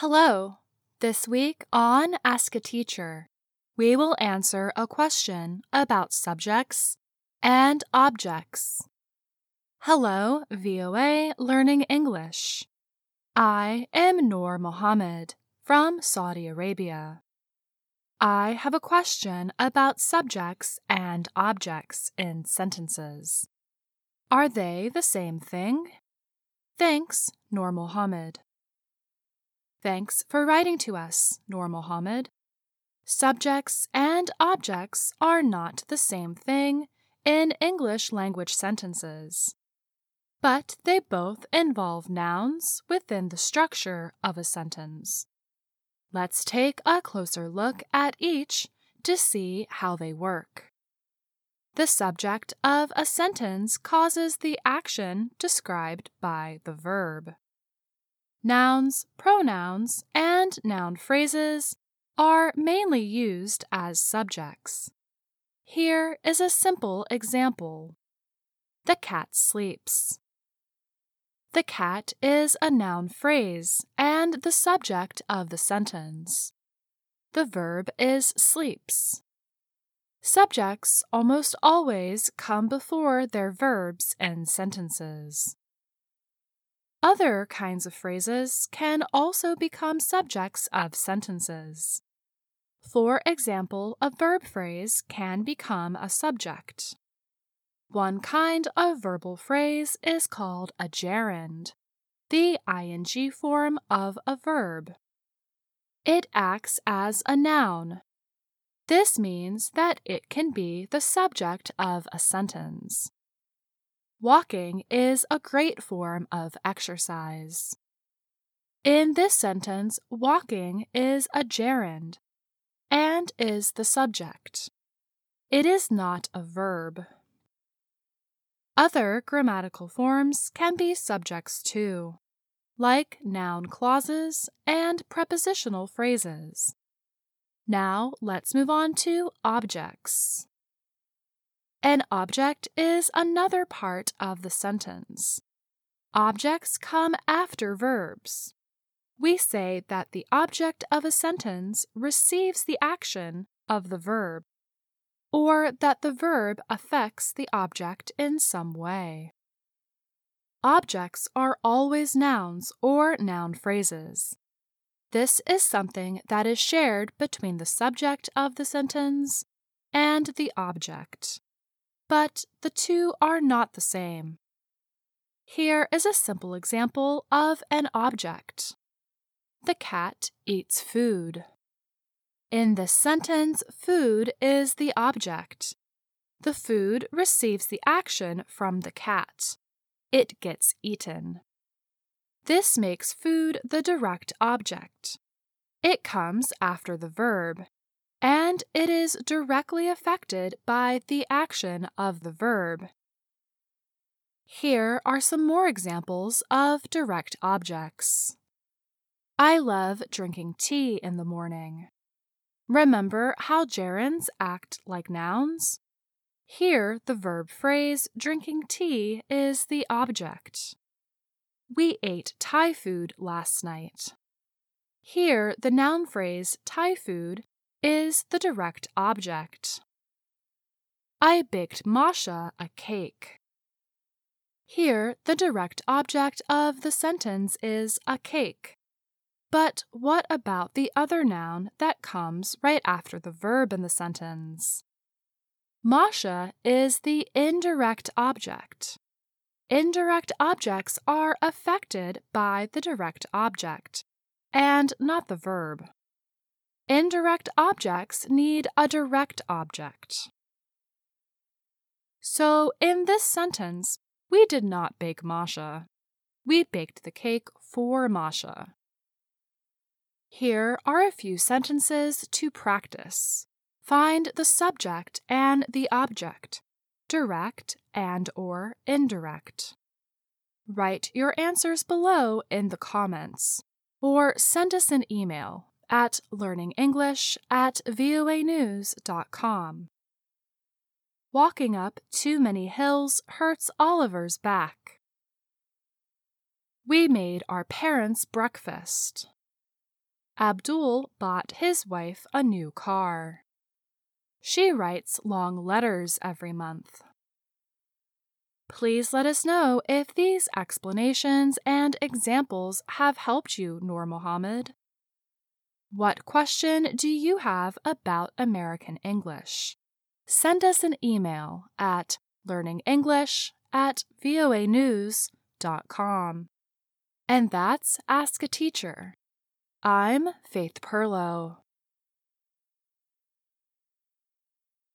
Hello. This week on Ask a Teacher, we will answer a question about subjects and objects. Hello, VOA Learning English. I am Noor Mohammed from Saudi Arabia. I have a question about subjects and objects in sentences. Are they the same thing? Thanks, Noor Mohammed. Thanks for writing to us, Noor Mohammed. Subjects and objects are not the same thing in English language sentences, but they both involve nouns within the structure of a sentence. Let's take a closer look at each to see how they work. The subject of a sentence causes the action described by the verb. Nouns, pronouns, and noun phrases are mainly used as subjects. Here is a simple example The cat sleeps. The cat is a noun phrase and the subject of the sentence. The verb is sleeps. Subjects almost always come before their verbs in sentences. Other kinds of phrases can also become subjects of sentences. For example, a verb phrase can become a subject. One kind of verbal phrase is called a gerund, the ing form of a verb. It acts as a noun. This means that it can be the subject of a sentence. Walking is a great form of exercise. In this sentence, walking is a gerund and is the subject. It is not a verb. Other grammatical forms can be subjects too, like noun clauses and prepositional phrases. Now let's move on to objects. An object is another part of the sentence. Objects come after verbs. We say that the object of a sentence receives the action of the verb, or that the verb affects the object in some way. Objects are always nouns or noun phrases. This is something that is shared between the subject of the sentence and the object but the two are not the same. Here is a simple example of an object. The cat eats food. In this sentence, food is the object. The food receives the action from the cat. It gets eaten. This makes food the direct object. It comes after the verb and it is directly affected by the action of the verb. Here are some more examples of direct objects. I love drinking tea in the morning. Remember how gerunds act like nouns? Here, the verb phrase drinking tea is the object. We ate Thai food last night. Here, the noun phrase Thai food is the direct object. I baked Masha a cake. Here, the direct object of the sentence is a cake. But what about the other noun that comes right after the verb in the sentence? Masha is the indirect object. Indirect objects are affected by the direct object and not the verb. Indirect objects need a direct object. So, in this sentence, we did not bake Masha. We baked the cake for Masha. Here are a few sentences to practice. Find the subject and the object, direct and or indirect. Write your answers below in the comments or send us an email at learningenglish at voanews.com. Walking up too many hills hurts Oliver's back. We made our parents breakfast. Abdul bought his wife a new car. She writes long letters every month. Please let us know if these explanations and examples have helped you, Noor Mohammed. What question do you have about American English? Send us an email at learningenglish at voanews.com. And that's Ask a Teacher. I'm Faith Pirlo.